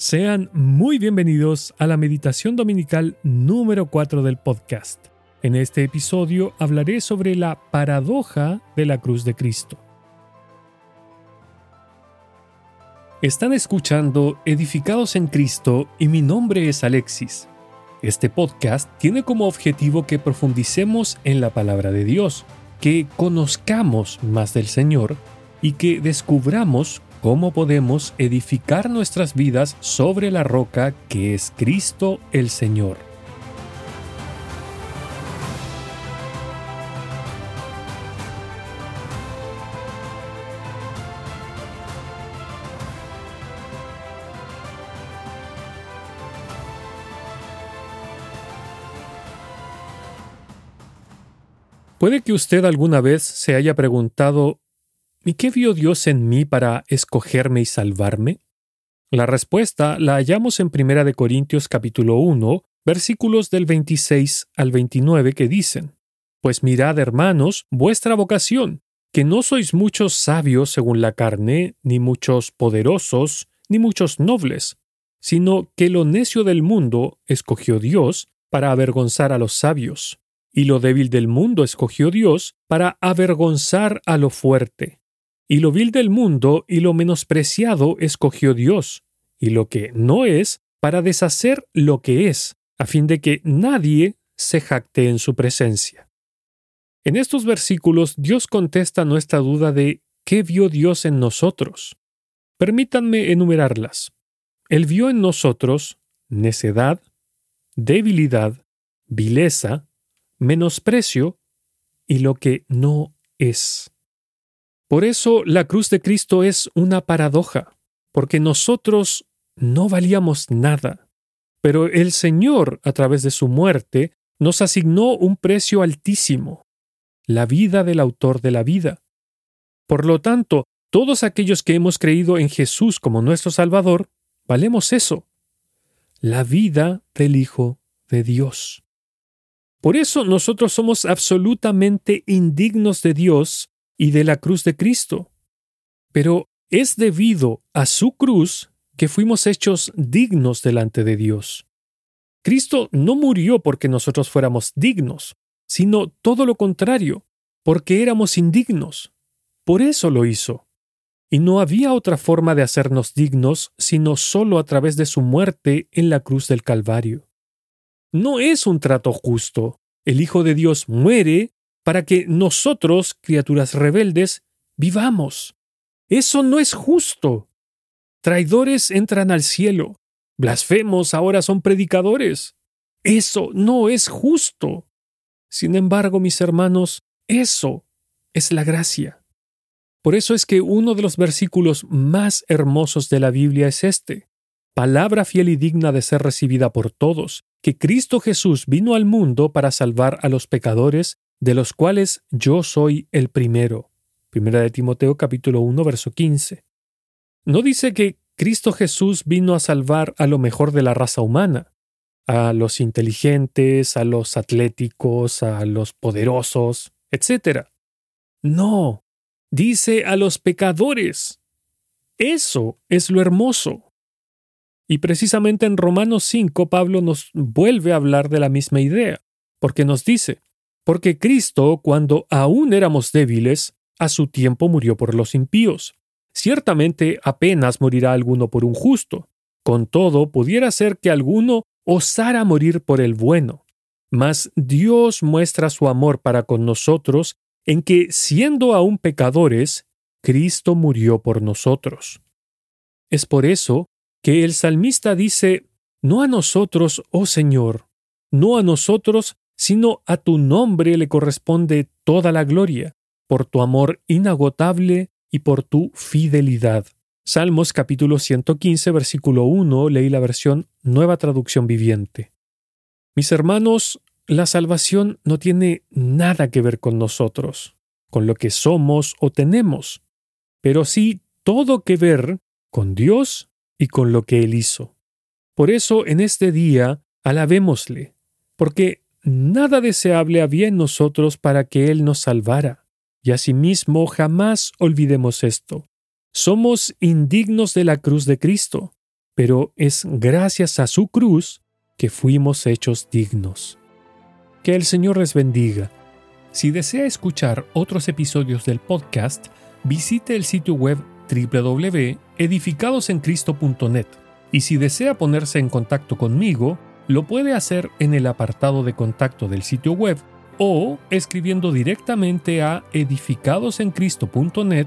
Sean muy bienvenidos a la meditación dominical número 4 del podcast. En este episodio hablaré sobre la paradoja de la cruz de Cristo. Están escuchando Edificados en Cristo y mi nombre es Alexis. Este podcast tiene como objetivo que profundicemos en la palabra de Dios, que conozcamos más del Señor y que descubramos cómo podemos edificar nuestras vidas sobre la roca que es Cristo el Señor. Puede que usted alguna vez se haya preguntado ¿Y qué vio Dios en mí para escogerme y salvarme? La respuesta la hallamos en 1 Corintios capítulo 1, versículos del 26 al 29 que dicen, Pues mirad, hermanos, vuestra vocación, que no sois muchos sabios según la carne, ni muchos poderosos, ni muchos nobles, sino que lo necio del mundo escogió Dios para avergonzar a los sabios, y lo débil del mundo escogió Dios para avergonzar a lo fuerte. Y lo vil del mundo y lo menospreciado escogió Dios, y lo que no es, para deshacer lo que es, a fin de que nadie se jacte en su presencia. En estos versículos Dios contesta nuestra duda de ¿qué vio Dios en nosotros? Permítanme enumerarlas. Él vio en nosotros necedad, debilidad, vileza, menosprecio y lo que no es. Por eso la cruz de Cristo es una paradoja, porque nosotros no valíamos nada, pero el Señor, a través de su muerte, nos asignó un precio altísimo, la vida del autor de la vida. Por lo tanto, todos aquellos que hemos creído en Jesús como nuestro Salvador, valemos eso, la vida del Hijo de Dios. Por eso nosotros somos absolutamente indignos de Dios y de la cruz de Cristo. Pero es debido a su cruz que fuimos hechos dignos delante de Dios. Cristo no murió porque nosotros fuéramos dignos, sino todo lo contrario, porque éramos indignos. Por eso lo hizo. Y no había otra forma de hacernos dignos sino solo a través de su muerte en la cruz del Calvario. No es un trato justo. El Hijo de Dios muere para que nosotros, criaturas rebeldes, vivamos. Eso no es justo. Traidores entran al cielo. Blasfemos ahora son predicadores. Eso no es justo. Sin embargo, mis hermanos, eso es la gracia. Por eso es que uno de los versículos más hermosos de la Biblia es este, palabra fiel y digna de ser recibida por todos, que Cristo Jesús vino al mundo para salvar a los pecadores, de los cuales yo soy el primero. Primera de Timoteo capítulo 1 verso 15. No dice que Cristo Jesús vino a salvar a lo mejor de la raza humana, a los inteligentes, a los atléticos, a los poderosos, etc. No, dice a los pecadores. Eso es lo hermoso. Y precisamente en Romanos 5 Pablo nos vuelve a hablar de la misma idea, porque nos dice, porque Cristo, cuando aún éramos débiles, a su tiempo murió por los impíos. Ciertamente apenas morirá alguno por un justo. Con todo, pudiera ser que alguno osara morir por el bueno. Mas Dios muestra su amor para con nosotros en que, siendo aún pecadores, Cristo murió por nosotros. Es por eso que el salmista dice, No a nosotros, oh Señor, no a nosotros, sino a tu nombre le corresponde toda la gloria, por tu amor inagotable y por tu fidelidad. Salmos capítulo 115, versículo 1, leí la versión Nueva Traducción Viviente. Mis hermanos, la salvación no tiene nada que ver con nosotros, con lo que somos o tenemos, pero sí todo que ver con Dios y con lo que Él hizo. Por eso en este día alabémosle, porque nada deseable había en nosotros para que Él nos salvara. Y asimismo jamás olvidemos esto. Somos indignos de la cruz de Cristo, pero es gracias a su cruz que fuimos hechos dignos. Que el Señor les bendiga. Si desea escuchar otros episodios del podcast, visite el sitio web www.edificadosencristo.net y si desea ponerse en contacto conmigo, lo puede hacer en el apartado de contacto del sitio web o escribiendo directamente a edificadosencristo.net.